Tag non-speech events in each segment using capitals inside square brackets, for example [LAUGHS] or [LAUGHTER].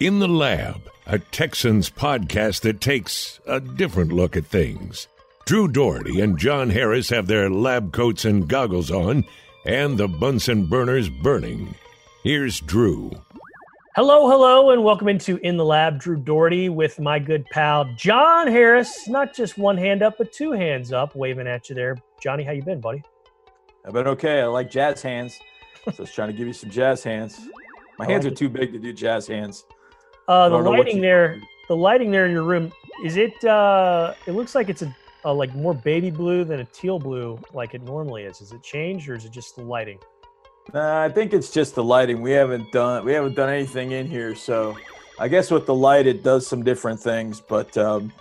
In the Lab, a Texans podcast that takes a different look at things. Drew Doherty and John Harris have their lab coats and goggles on, and the Bunsen burners burning. Here's Drew. Hello, hello, and welcome into In the Lab. Drew Doherty with my good pal John Harris. Not just one hand up, but two hands up, waving at you there. Johnny, how you been, buddy? I've been okay. I like jazz hands, so I was trying to give you some jazz hands. My hands are too big to do jazz hands. Uh, the lighting there, the lighting there in your room, is it? Uh, it looks like it's a, a, like more baby blue than a teal blue, like it normally is. Is it changed or is it just the lighting? Uh, I think it's just the lighting. We haven't done we haven't done anything in here, so I guess with the light it does some different things. But um,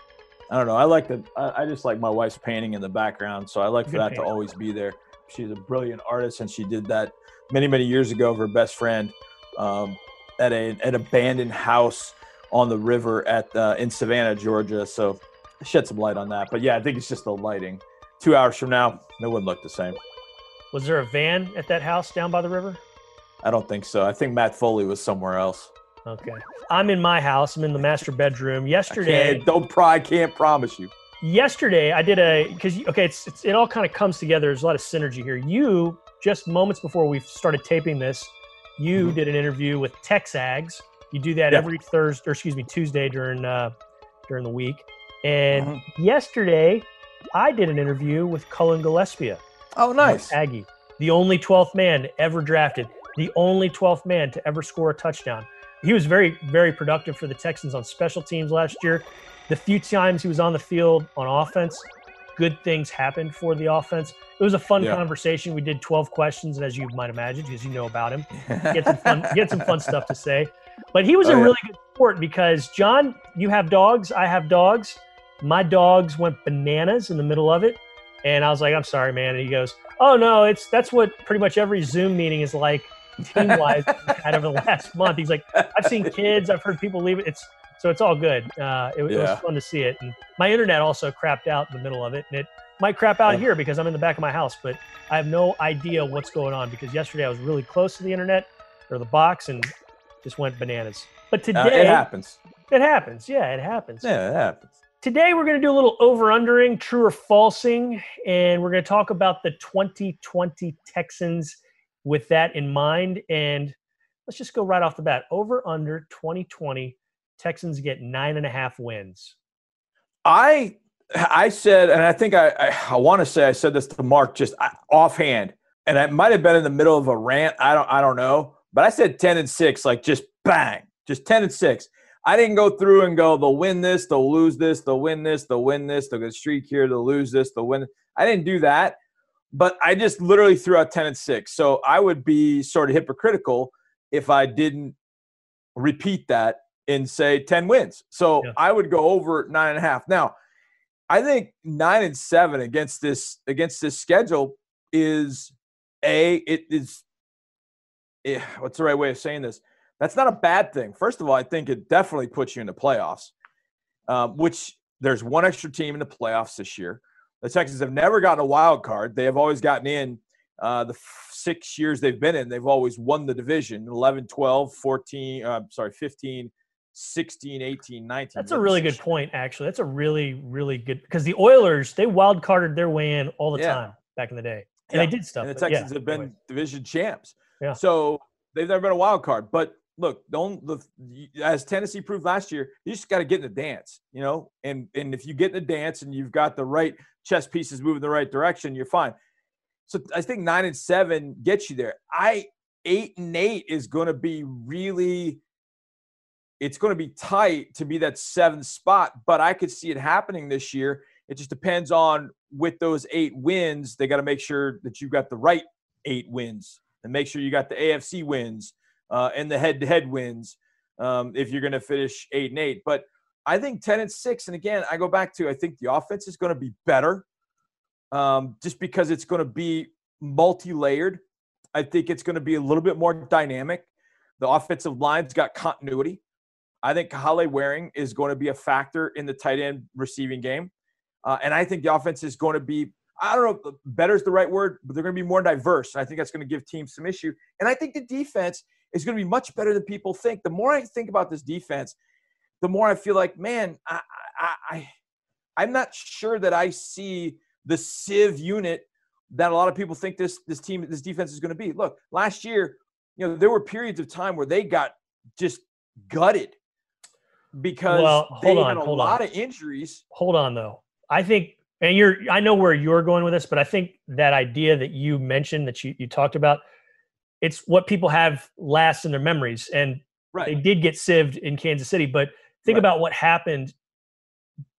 I don't know. I like the I, I, just like my wife's painting in the background, so I like for that to always be there. She's a brilliant artist, and she did that many many years ago of her best friend. Um, at a an abandoned house on the river at uh, in Savannah, Georgia. So shed some light on that. But yeah, I think it's just the lighting. Two hours from now, it wouldn't look the same. Was there a van at that house down by the river? I don't think so. I think Matt Foley was somewhere else. Okay. I'm in my house. I'm in the master bedroom. Yesterday, don't pry. I can't promise you. Yesterday, I did a because okay, it's, it's it all kind of comes together. There's a lot of synergy here. You just moments before we started taping this, you mm-hmm. did an interview with TexAgs. You do that yeah. every Thursday, or excuse me, Tuesday during uh, during the week. And mm-hmm. yesterday, I did an interview with Cullen Gillaspia. Oh, nice. Aggie, the only 12th man ever drafted, the only 12th man to ever score a touchdown. He was very, very productive for the Texans on special teams last year. The few times he was on the field on offense, good things happened for the offense. It was a fun yeah. conversation. We did 12 questions, and as you might imagine, because you know about him, [LAUGHS] get some fun, get some fun stuff to say. But he was oh, a really good sport because John, you have dogs, I have dogs. My dogs went bananas in the middle of it, and I was like, "I'm sorry, man." And he goes, "Oh no, it's that's what pretty much every Zoom meeting is like." team wise [LAUGHS] kind of the last month. He's like, I've seen kids, I've heard people leave it. It's so it's all good. Uh, it, yeah. it, was fun to see it. And my internet also crapped out in the middle of it, and it might crap out here because I'm in the back of my house, but I have no idea what's going on because yesterday I was really close to the internet or the box and just went bananas. But today uh, it happens. It happens. Yeah, it happens. Yeah, it happens. Today we're going to do a little over undering, true or falsing, and we're going to talk about the 2020 Texans with that in mind. And let's just go right off the bat. Over under 2020 Texans get nine and a half wins. I I said, and I think I I, I want to say I said this to Mark just uh, offhand, and I might have been in the middle of a rant. I don't I don't know, but I said ten and six, like just bang, just ten and six. I didn't go through and go, they'll win this, they'll lose this, they'll win this, they'll win this, they'll get streak here, they'll lose this, they'll win. I didn't do that, but I just literally threw out ten and six. So I would be sort of hypocritical if I didn't repeat that in say 10 wins. So yeah. I would go over nine and a half. Now, I think nine and seven against this against this schedule is a it is eh, what's the right way of saying this? That's not a bad thing. First of all, I think it definitely puts you in the playoffs, um, which there's one extra team in the playoffs this year. The Texans have never gotten a wild card. They have always gotten in uh, the f- six years they've been in. They've always won the division 11, 12, 14, uh, sorry, 15, 16, 18, 19. That's a really good point, actually. That's a really, really good because the Oilers, they wild carded their way in all the yeah. time back in the day. And yeah. they did stuff. And the Texans yeah, have been division champs. Yeah. So they've never been a wild card. But look, don't the as Tennessee proved last year, you just got to get in the dance, you know. And and if you get in the dance and you've got the right chess pieces moving the right direction, you're fine. So I think nine and seven gets you there. I eight and eight is going to be really it's going to be tight to be that seventh spot, but I could see it happening this year. It just depends on with those eight wins, they got to make sure that you've got the right eight wins and make sure you got the AFC wins uh, and the head to head wins um, if you're going to finish eight and eight. But I think 10 and six, and again, I go back to I think the offense is going to be better um, just because it's going to be multi layered. I think it's going to be a little bit more dynamic. The offensive line's got continuity. I think Kahale Warring is going to be a factor in the tight end receiving game. Uh, and I think the offense is going to be, I don't know, better is the right word, but they're going to be more diverse. And I think that's going to give teams some issue. And I think the defense is going to be much better than people think. The more I think about this defense, the more I feel like, man, I, I, I I'm not sure that I see the sieve unit that a lot of people think this this team this defense is going to be. Look, last year, you know, there were periods of time where they got just gutted because well, they on, had a lot on. of injuries. Hold on though. I think and you're I know where you're going with this, but I think that idea that you mentioned that you, you talked about, it's what people have last in their memories. And right. they did get sieved in Kansas City, but think right. about what happened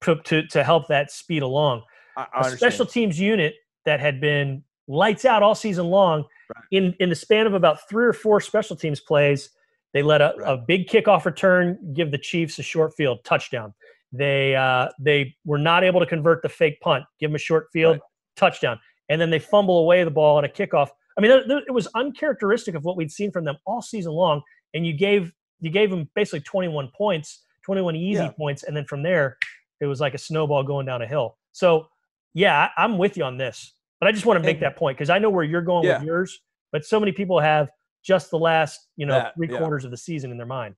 to, to, to help that speed along. I, I a special teams unit that had been lights out all season long. Right. In in the span of about three or four special teams plays, they let a, right. a big kickoff return give the Chiefs a short field touchdown. They uh, they were not able to convert the fake punt, give them a short field right. touchdown, and then they fumble away the ball on a kickoff. I mean, it was uncharacteristic of what we'd seen from them all season long. And you gave you gave them basically 21 points, 21 easy yeah. points, and then from there, it was like a snowball going down a hill. So, yeah, I, am with you on this, but I just want to make and, that point because I know where you're going yeah. with yours. But so many people have just the last, you know, that, three quarters yeah. of the season in their mind.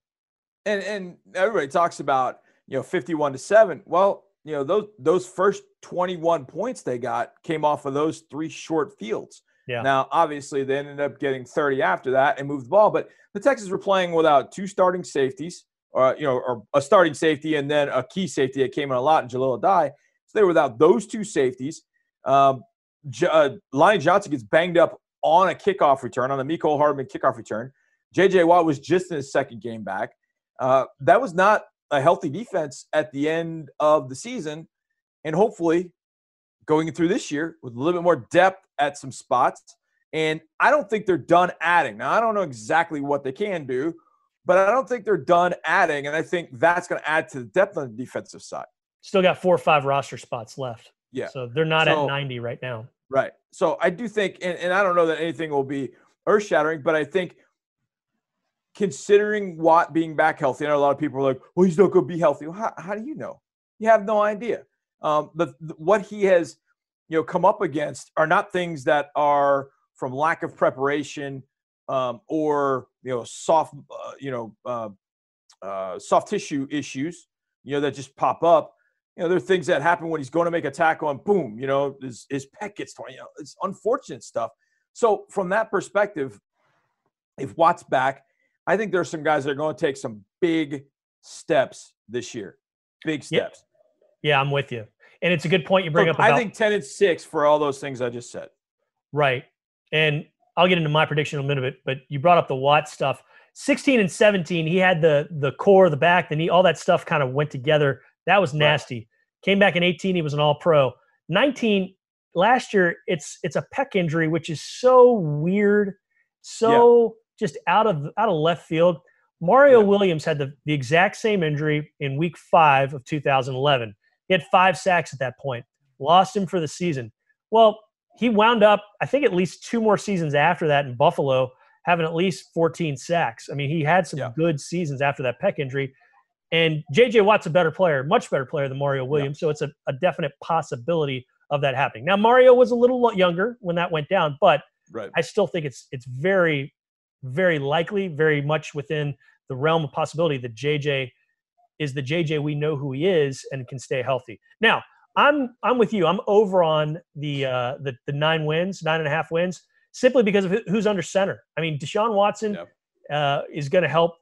And and everybody talks about you know 51 to seven. Well, you know those those first 21 points they got came off of those three short fields. Yeah. Now, obviously, they ended up getting 30 after that and moved the ball, but the Texans were playing without two starting safeties, or you know, or a starting safety and then a key safety that came in a lot in Jahleel Addae. So they were without those two safeties. Um, J- uh, Lonnie Johnson gets banged up on a kickoff return, on a Mecole Hardman kickoff return. J.J. Watt was just in his second game back. Uh, that was not a healthy defense at the end of the season. And hopefully, going through this year with a little bit more depth at some spots. And I don't think they're done adding. Now, I don't know exactly what they can do, but I don't think they're done adding. And I think that's going to add to the depth on the defensive side. Still got four or five roster spots left. Yeah. So they're not so, at 90 right now. Right. So I do think, and, and I don't know that anything will be earth shattering, but I think considering Watt being back healthy, know a lot of people are like, well, he's not going to be healthy. Well, how, how do you know? You have no idea. Um, but what he has, you know, come up against are not things that are from lack of preparation um, or you know soft, uh, you know, uh, uh, soft tissue issues, you know, that just pop up. You know, there are things that happen when he's going to make a tackle and boom, you know, his, his pec gets torn. You know, it's unfortunate stuff. So from that perspective, if Watt's back, I think there's some guys that are going to take some big steps this year. Big steps. Yeah, yeah I'm with you. And it's a good point you bring up. About, I think 10 and 6 for all those things I just said. Right. And I'll get into my prediction in a minute, but you brought up the Watt stuff. 16 and 17, he had the the core, the back, the knee, all that stuff kind of went together. That was nasty. Right. Came back in 18, he was an all pro. 19, last year, it's it's a pec injury, which is so weird, so just out of out of left field. Mario yeah. Williams had the, the exact same injury in week five of 2011. He had five sacks at that point, lost him for the season. Well, he wound up, I think, at least two more seasons after that in Buffalo, having at least 14 sacks. I mean, he had some yeah. good seasons after that pec injury. And JJ Watt's a better player, much better player than Mario Williams. Yeah. So it's a, a definite possibility of that happening. Now, Mario was a little younger when that went down, but right. I still think it's it's very very likely, very much within the realm of possibility that JJ is the JJ we know who he is and can stay healthy. Now, I'm I'm with you. I'm over on the uh, the the nine wins, nine and a half wins, simply because of who's under center. I mean, Deshaun Watson yep. uh, is going to help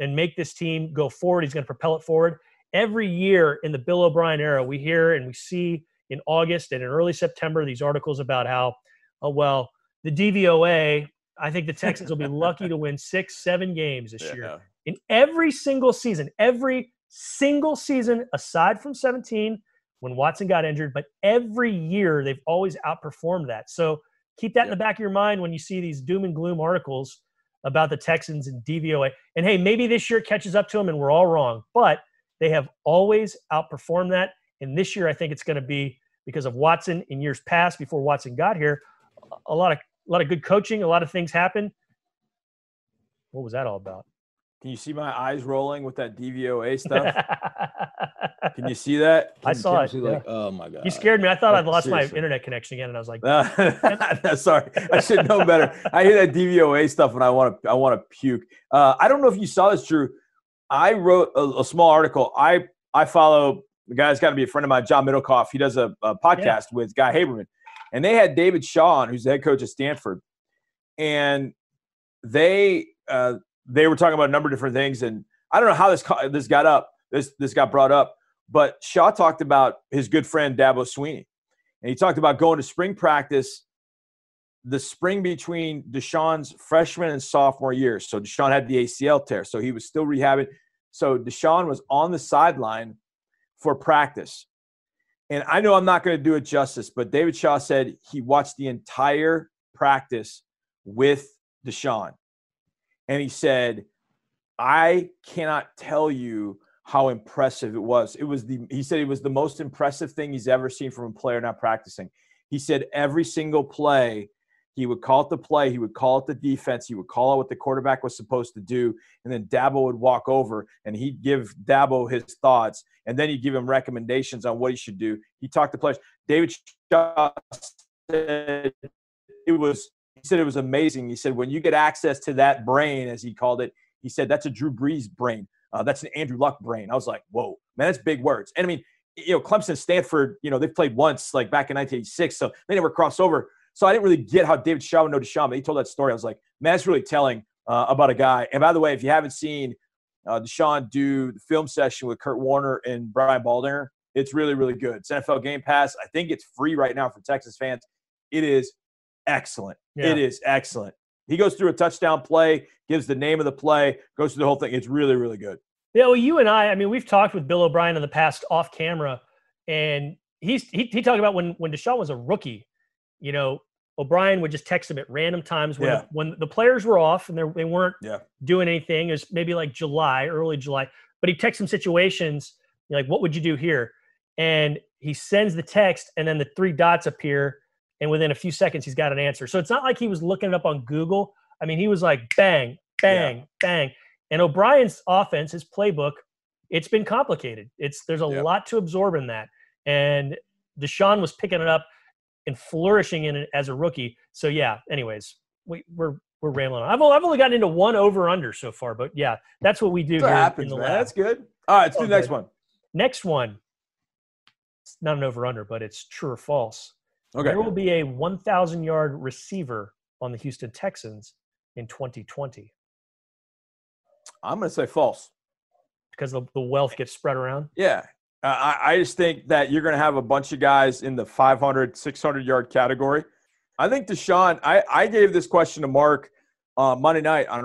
and make this team go forward. He's going to propel it forward. Every year in the Bill O'Brien era, we hear and we see in August and in early September these articles about how, oh well, the DVOA I think the Texans will be [LAUGHS] lucky to win six, seven games this yeah. year. In every single season, every single season aside from 17 when Watson got injured, but every year they've always outperformed that. So keep that in the back of your mind when you see these doom and gloom articles about the Texans and DVOA. And hey, maybe this year catches up to them and we're all wrong, but they have always outperformed that. And this year, I think it's going to be because of Watson in years past before Watson got here. A lot of a lot of good coaching, a lot of things happen. What was that all about? Can you see my eyes rolling with that DVOA stuff? [LAUGHS] Can you see that? I saw it, yeah. Like, oh my god! you scared me. I thought Like, I'd lost seriously. my internet connection again, and I was like, Uh, [LAUGHS] sorry, I should know better. I hear that DVOA stuff and I want to I want to puke. Uh, I don't know if you saw this, Drew. I wrote a, a small article. I I follow the guy's got to be a friend of mine, John Middlecoff. He does a, a podcast with Guy Haberman, and they had David Shaw on, who's the head coach at Stanford, and they uh, they were talking about a number of different things. And I don't know how this this got up. This this got brought up, but Shaw talked about his good friend Dabo Swinney, and he talked about going to spring practice the spring between Deshaun's freshman and sophomore years. So Deshaun had the ACL tear, so he was still rehabbing. So Deshaun was on the sideline for practice. And I know I'm not going to do it justice, but David Shaw said he watched the entire practice with Deshaun. And he said, I cannot tell you how impressive it was. It was the he said it was the most impressive thing he's ever seen from a player not practicing. He said every single play, he would call it the play, he would call it the defense, he would call out what the quarterback was supposed to do, and then Dabo would walk over and he'd give Dabo his thoughts, and then he'd give him recommendations on what he should do. He talked to players. David Shaw said it was he said it was amazing. He said when you get access to that brain, as he called it, he said that's a Drew Brees brain. Uh, that's an Andrew Luck brain. I was like, whoa, man, that's big words. And I mean, you know, Clemson, Stanford, you know, they've played once, like back in 1986, so they never crossed over. So I didn't really get how David Shaw would know Deshaun, but he told that story. I was like, man, that's really telling uh, about a guy. And by the way, if you haven't seen uh, Deshaun do the film session with Kurt Warner and Brian Baldinger, it's really, really good. It's NFL Game Pass. I think it's free right now for Texas fans. It is excellent. Yeah. It is excellent. He goes through a touchdown play, gives the name of the play, goes through the whole thing. It's really, really good. Yeah, well, you and I, I mean, we've talked with Bill O'Brien in the past off camera, and he's he, he talked about when when Deshaun was a rookie, you know, O'Brien would just text him at random times when Yeah. when the players were off and they weren't Yeah. doing anything. It was maybe like July, early July, but he texts him situations like, "What would you do here?" And he sends the text, and then the three dots appear, and within a few seconds, he's got an answer. So it's not like he was looking it up on Google. I mean, he was like, bang, bang, bang. And O'Brien's offense, his playbook, it's been complicated. It's there's a Yeah. lot to absorb in that. And Deshaun was picking it up and flourishing in it as a rookie. So yeah. Anyways, we, we're we're rambling on. I've only, I've only gotten into one over under so far, but yeah, that's what we do That's here happens, man. lab. That's good. All right, let's do Oh, the next good. one. Next one, it's not an over under, but it's true or false. Okay. There will be a 1,000 yard receiver on the Houston Texans in 2020 I'm going to say false. because the, the wealth gets spread around. Yeah. Uh, I, I just think that you're going to have a bunch of guys in the 500, 600 yard category. I think Deshaun, I, I gave this question to Mark uh, Monday night on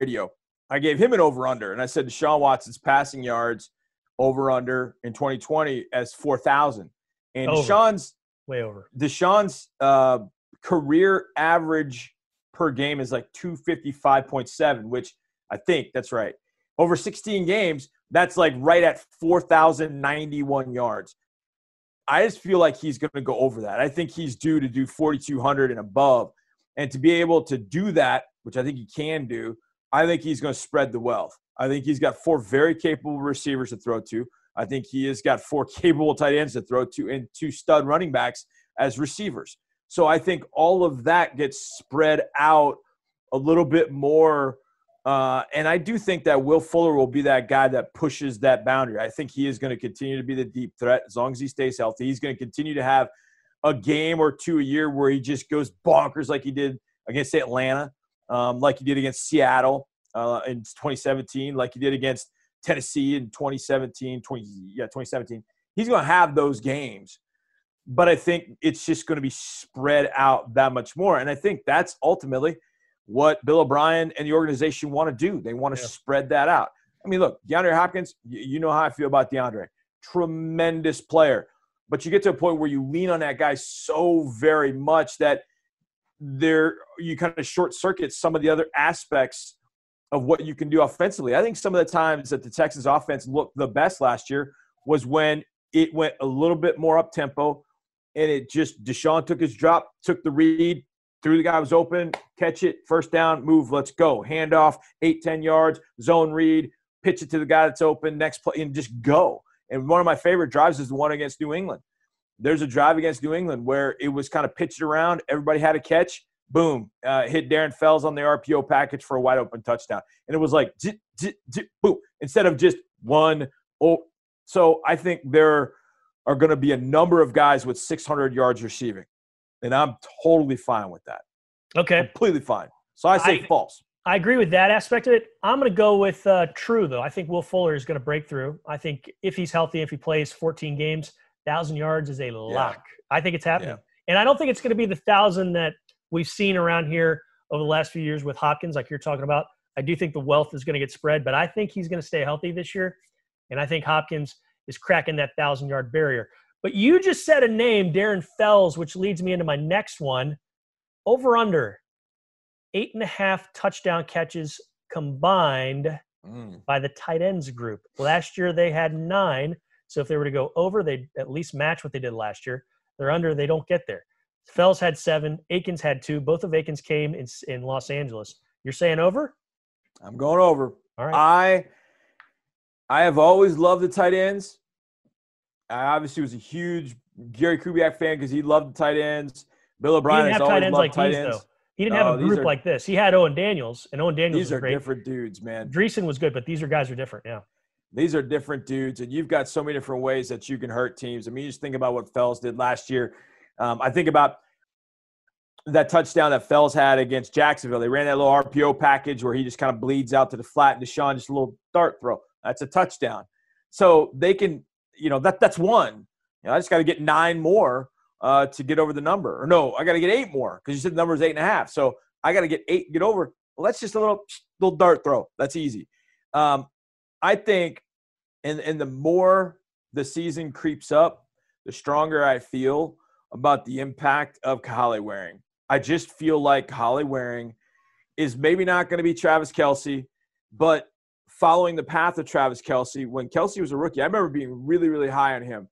radio. I gave him an over under, and I said Deshaun Watson's passing yards over under in 2020 as 4,000. And Over. Deshaun's Way over. Deshaun's uh, career average per game is like 255.7, which I think that's right. Over 16 games, that's like right at 4,091 yards. I just feel like he's going to go over that. I think he's due to do 4,200 and above. And to be able to do that, which I think he can do, I think he's going to spread the wealth. I think he's got four very capable receivers to throw to. I think he has got four [LAUGHS] capable tight ends to throw to and two stud running backs as receivers. So I think all of that gets spread out a little bit more. Uh, and I do think that Will Fuller will be that guy that pushes that boundary. I think he is going to continue to be the deep threat as long as he stays healthy. He's going to continue to have a game or two a year where he just goes bonkers like he did against Atlanta, um, like he did against Seattle uh, in 2017, like he did against Tennessee in 2017, 20, yeah, 2017. He's going to have those games, but I think it's just going to be spread out that much more. And I think that's ultimately what Bill O'Brien and the organization want to do. They want to Yeah. spread that out. I mean, look, DeAndre Hopkins, you, know how I feel about DeAndre. Tremendous player. But you get to a point where you lean on that guy so very much that there you kind of short circuit some of the other aspects of what you can do offensively. I think some of the times that the Texans offense looked the best last year was when it went a little bit more up tempo and it just Deshaun took his drop, took the read, threw the guy was open, catch it, first down, move, let's go. Handoff, eight, 10 yards, zone read, pitch it to the guy that's open, next play, and just go. And one of my favorite drives is the one against New England. There's a drive against New England where it was kind of pitched around, everybody had a catch, boom, uh, hit Darren Fells on the RPO package for a wide open touchdown. And it was like, j- j- j- boom, instead of just one. Oh, so I think there are going to be a number of guys with 600 yards receiving. And I'm totally fine with that. Okay. Completely fine. So I say I, false. I agree with that aspect of it. I'm going to go with uh, true, though. I think Will Fuller is going to break through. I think if he's healthy, if he plays 14 games, 1,000 yards is a lock. Yeah. I think it's happening. Yeah. And I don't think it's going to be the 1,000 that we've seen around here over the last few years with Hopkins, like you're talking about. I do think the wealth is going to get spread, but I think he's going to stay healthy this year. And I think Hopkins is cracking that 1,000 yard barrier. But you just said a name, Darren Fells, which leads me into my next one. Over under eight and a half touchdown catches combined mm. by the tight ends group. Last year they had nine. So if they were to go over, they'd at least match what they did last year. They're under, they don't get there. Fells had seven. Akins had two. Both of Akins came in, in Los Angeles. You're saying over? I'm going over. All right. I I have always loved the tight ends. I obviously was a huge Gary Kubiak fan because he loved the tight ends. Bill O'Brien has always loved like tight these, ends. Though. He didn't have oh, a group are, like this. He had Owen Daniels, and Owen Daniels. These are great. different dudes, man. Dreessen was good, but these are guys are different. Yeah. These are different dudes, and you've got so many different ways that you can hurt teams. I mean, you just think about what Fells did last year. Um, I think about that touchdown that Fells had against Jacksonville. They ran that little RPO package where he just kind of bleeds out to the flat, and Deshaun just a little dart throw. That's a touchdown. So they can, you know, that that's one. You know, I just got to get nine more uh, to get over the number. Or no, I got to get eight more because you said the number is eight and a half. So I got to get eight, get over. Well, that's just a little little dart throw. That's easy. Um, I think, and and the more the season creeps up, the stronger I feel about the impact of Kahale Warring. I just feel like Kahale Warring is maybe not going to be Travis Kelce, but following the path of Travis Kelce, When Kelce was a rookie, I remember being really, really high on him.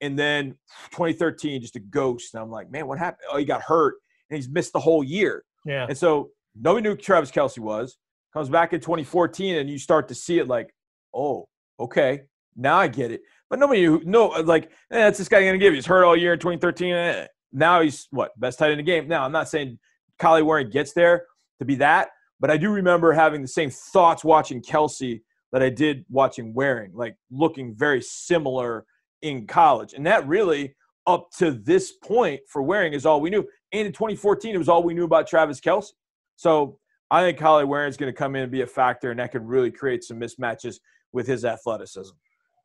And then 2013, just a ghost. And I'm like, man, what happened? Oh, he got hurt and he's missed the whole year. Yeah. And so nobody knew Travis Kelce was. Comes back in 2014 and you start to see it like, oh, okay, now I get it. But nobody knew, no, like, eh, that's this guy going to give. He's hurt all year in 2013. Eh. Now he's what? Best tight in the game. Now, I'm not saying Kahale Warring gets there to be that, but I do remember having the same thoughts watching Kelce that I did watching Warring, like looking very similar in college. And that really, up to this point for Warring, is all we knew. And in 2014, it was all we knew about Travis Kelce. So I think Kahale Warring is going to come in and be a factor, and that could really create some mismatches with his athleticism.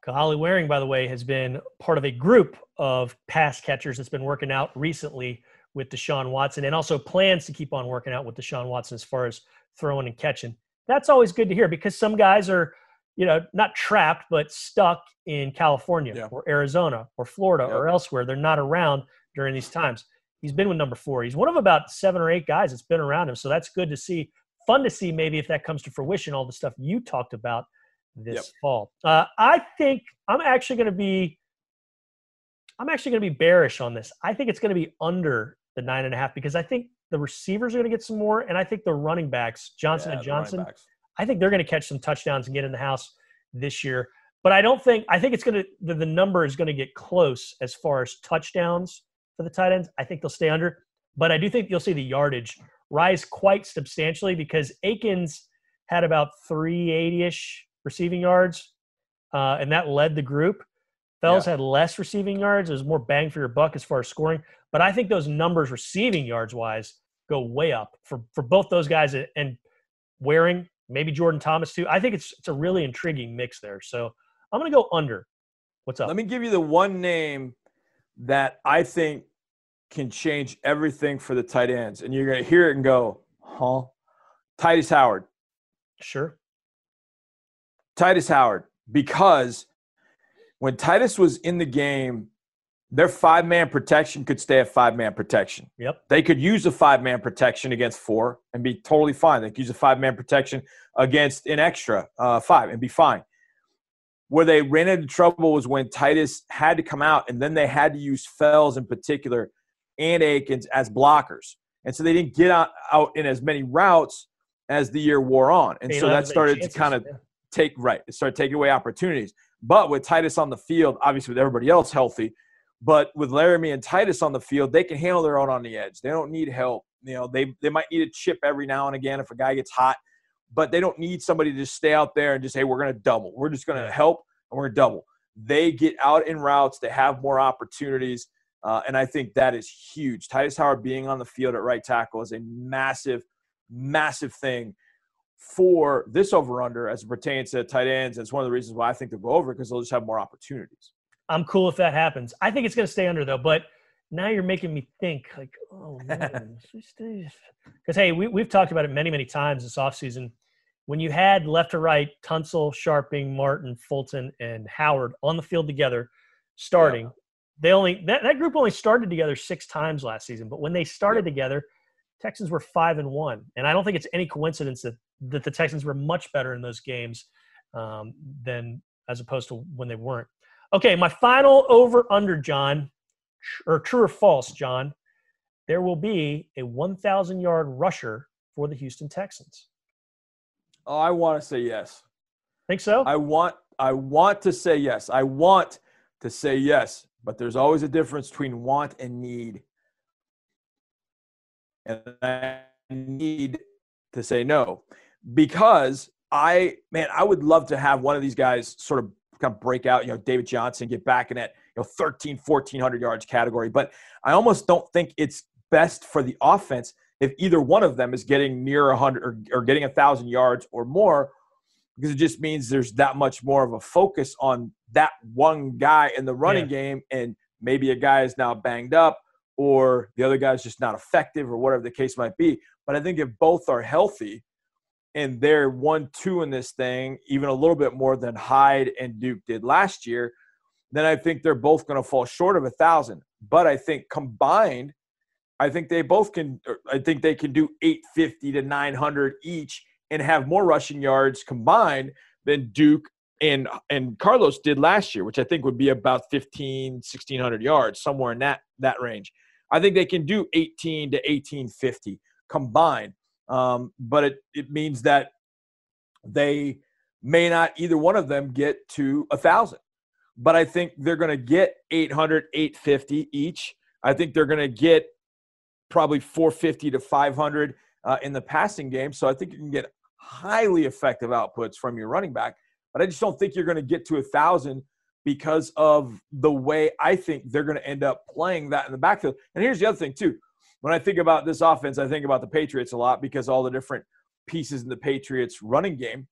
Kahale Warring, by the way, has been part of a group of pass catchers that's been working out recently with Deshaun Watson and also plans to keep on working out with Deshaun Watson as far as throwing and catching. That's always good to hear because some guys are, you know, not trapped, but stuck in California yeah. or Arizona or Florida or elsewhere. They're not around during these times. He's been with number four. He's one of about seven or eight guys that's been around him. So that's good to see. Fun to see maybe if that comes to fruition, all the stuff you talked about this yep. fall. Uh, I think I'm actually going to be. I'm actually going to be bearish on this. I think it's going to be under the nine and a half because I think the receivers are going to get some more, and I think the running backs, Johnson yeah, and Johnson, I think they're going to catch some touchdowns and get in the house this year. But I don't think I think it's going to the, the number is going to get close as far as touchdowns for the tight ends. I think they'll stay under, but I do think you'll see the yardage rise quite substantially because Akins had about 380 ish receiving yards, uh, and that led the group. Fells yeah. had less receiving yards. It was more bang for your buck as far as scoring. But I think those numbers, receiving yards wise, go way up for, for both those guys and Warring, maybe Jordan Thomas too. I think it's it's a really intriguing mix there. So I'm going to go under. What's up? Let me give you the one name that I think can change everything for the tight ends, and you're going to hear it and go, "Huh?" Tytus Howard. Sure. Tytus Howard, because when Tytus was in the game, their five man protection could stay at five man protection. Yep. They could use a five man protection against four and be totally fine. They could use a five man protection against an extra uh, five and be fine. Where they ran into trouble was when Tytus had to come out and then they had to use Fells in particular and Akins as blockers. and so they didn't get out, out in as many routes as the year wore on, and They so that have as many started to kind of yeah. Take right, it started taking away opportunities. But with Tytus on the field, obviously with everybody else healthy, but with Laremy and Tytus on the field, they can handle their own on the edge. They don't need help. You know, they they might need a chip every now and again if a guy gets hot, but they don't need somebody to just stay out there and just hey, we're going to double. We're just going to help and we're going to double. They get out in routes. They have more opportunities, uh, and I think that is huge. Tytus Howard being on the field at right tackle is a massive, massive thing for this over under as it pertains to tight ends. It's one of the reasons why I think they'll go over because they'll just have more opportunities. I'm cool if that happens. I think it's going to stay under though, but now you're making me think like, oh [LAUGHS] man, because hey, we, we've talked about it many, many times this offseason. When you had left to right, Tunsil, Scharping, Martin, Fulton, and Howard on the field together, starting, they only that, that group only started together six times last season. But when they started together, Texans were five and one, and I don't think it's any coincidence that that the Texans were much better in those games um, than as opposed to when they weren't. Okay, my final over under, John, or true or false, John. There will be a 1,000 yard rusher for the Houston Texans. Oh, I want to say yes. Think so? I want I want to say yes. I want to say yes, but there's always a difference between want and need. And I need to say no because I man, I would love to have one of these guys sort of kind of break out, you know, David Johnson get back in that, you know, 13 1400 yards category, but I almost don't think it's best for the offense if either one of them is getting near 100 or, or getting a 1000 yards or more because it just means there's that much more of a focus on that one guy in the running Yeah. game and maybe a guy is now banged up or the other guy's just not effective or whatever the case might be but i think if both are healthy and they're one two in this thing even a little bit more than hyde and duke did last year then i think they're both going to fall short of a thousand but i think combined i think they both can er, i think they can do 850 to 900 each and have more rushing yards combined than Duke and and Carlos did last year, which I think would be about 15 1600 yards somewhere in that that range. I think they can do 18 to 1850 combined. Um, but it it means that they may not either one of them get to a thousand. But I think they're going to get 800, 850 each. I think they're going to get probably 450 to 500 uh, in the passing game. So I think you can get highly effective outputs from your running back. But I just don't think you're going to get to a thousand because of the way I think they're going to end up playing that in the backfield. And here's the other thing too. When I think about this offense, I think about the Patriots a lot because all the different pieces in the Patriots running game.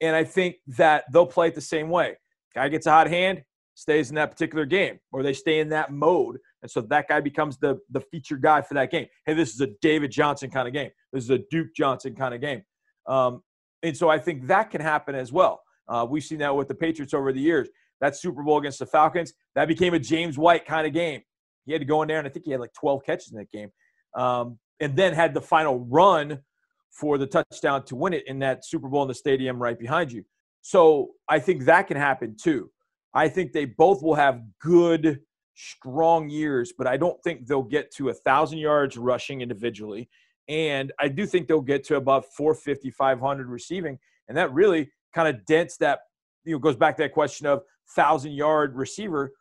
And I think that they'll play it the same way. Guy gets a hot hand, stays in that particular game, or they stay in that mode. And so that guy becomes the the feature guy for that game. Hey, this is a David Johnson kind of game. This is a Duke Johnson kind of game. Um, and so I think that can happen as well. Uh, we've seen that with the Patriots over the years. That Super Bowl against the Falcons, that became a James White kind of game. He had to go in there, and I think he had like 12 catches in that game. Um, and then had the final run for the touchdown to win it in that Super Bowl in the stadium right behind you. So I think that can happen too. I think they both will have good, strong years, but I don't think they'll get to a thousand yards rushing individually. And I do think they'll get to about 450, 500 receiving. And that really kind of dents that, you know, goes back to that question of thousand yard receiver.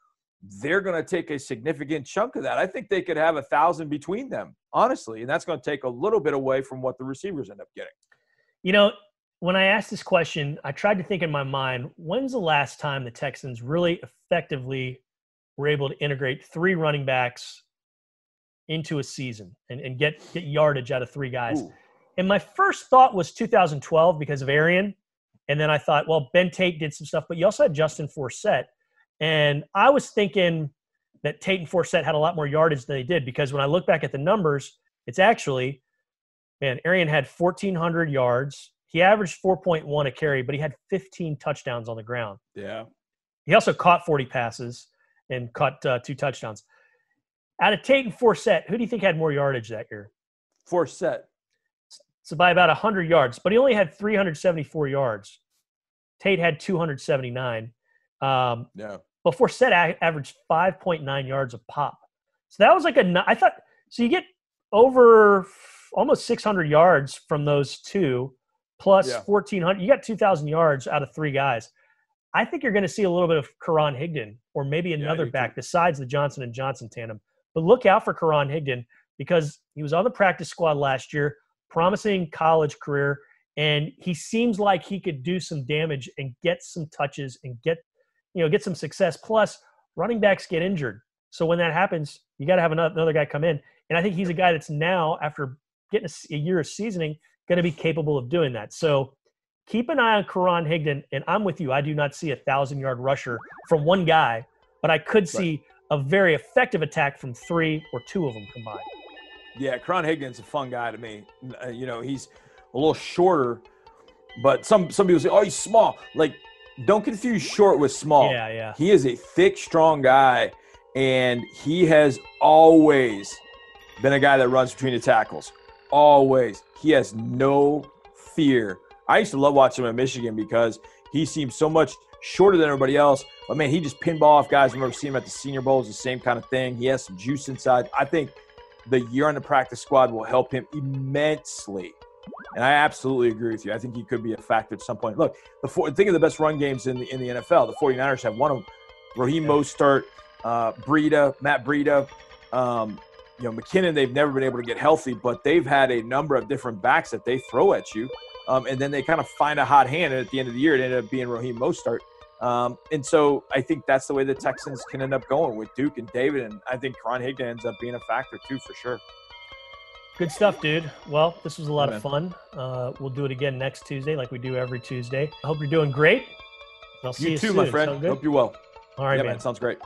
They're going to take a significant chunk of that. I think they could have a thousand between them, honestly. And that's going to take a little bit away from what the receivers end up getting. You know, when I asked this question, I tried to think in my mind, when's the last time the Texans really effectively were able to integrate three running backs into a season and, and get, get yardage out of three guys? Ooh. And my first thought was 2012 because of Arian. And then I thought, well, Ben Tate did some stuff, but you also had Justin Forsett. And I was thinking that Tate and Forsett had a lot more yardage than they did because when I look back at the numbers, it's actually, man, Arian had 1,400 yards. He averaged 4.1 a carry, but he had 15 touchdowns on the ground. Yeah. He also caught 40 passes and caught uh, two touchdowns. Out of Tate and Forsett, who do you think had more yardage that year? Forsett. So by about 100 yards, but he only had 374 yards. Tate had 279. Um, Yeah. But Forsett averaged 5.9 yards a pop. So that was like a, I thought so. You get over almost 600 yards from those two, plus Yeah. 1,400. You got 2,000 yards out of three guys. I think you're going to see a little bit of Karan Higdon or maybe another do back besides the Johnson and Johnson tandem. But look out for Karan Higdon because he was on the practice squad last year, promising college career, and he seems like he could do some damage and get some touches and get, you know, get some success. Plus, running backs get injured, so when that happens, you got to have another, another guy come in. And I think he's a guy that's now, after getting a year of seasoning, going to be capable of doing that. So keep an eye on Karan Higdon. And I'm with you. I do not see a thousand yard rusher from one guy, but I could see a very effective attack from three or two of them combined. Yeah, Karan Higdon's a fun guy to me. Uh, you know, he's a little shorter, but some some people say, "Oh, he's small." Like, don't confuse short with small. Yeah, yeah. He is a thick, strong guy, and he has always been a guy that runs between the tackles. Always. He has no fear. I used to love watching him at Michigan because he seemed so much shorter than everybody else. But man, he just pinball off guys. I remember seeing him at the Senior Bowl. It's the same kind of thing. He has some juice inside. I think the year on the practice squad will help him immensely. And I absolutely agree with you. I think he could be a factor at some point. Look, the four, think of the best run games in the in the NFL. The 49ers have one of them. Raheem Mostert, uh, Breida, Matt Breida, um, you know, McKinnon, they've never been able to get healthy, but they've had a number of different backs that they throw at you. Um, and then they kind of find a hot hand. And at the end of the year, it ended up being Raheem Mostert. Um, and so I think that's the way the Texans can end up going with Duke and David. And I think Karan Higdon ends up being a factor too, for sure. Good stuff, dude. Well, this was a lot Yeah, of fun. Uh, we'll do it again next Tuesday, like we do every Tuesday. I hope you're doing great. I'll see you, You too, soon. my friend. Hope you're well. All right, yeah, man. man. Sounds great.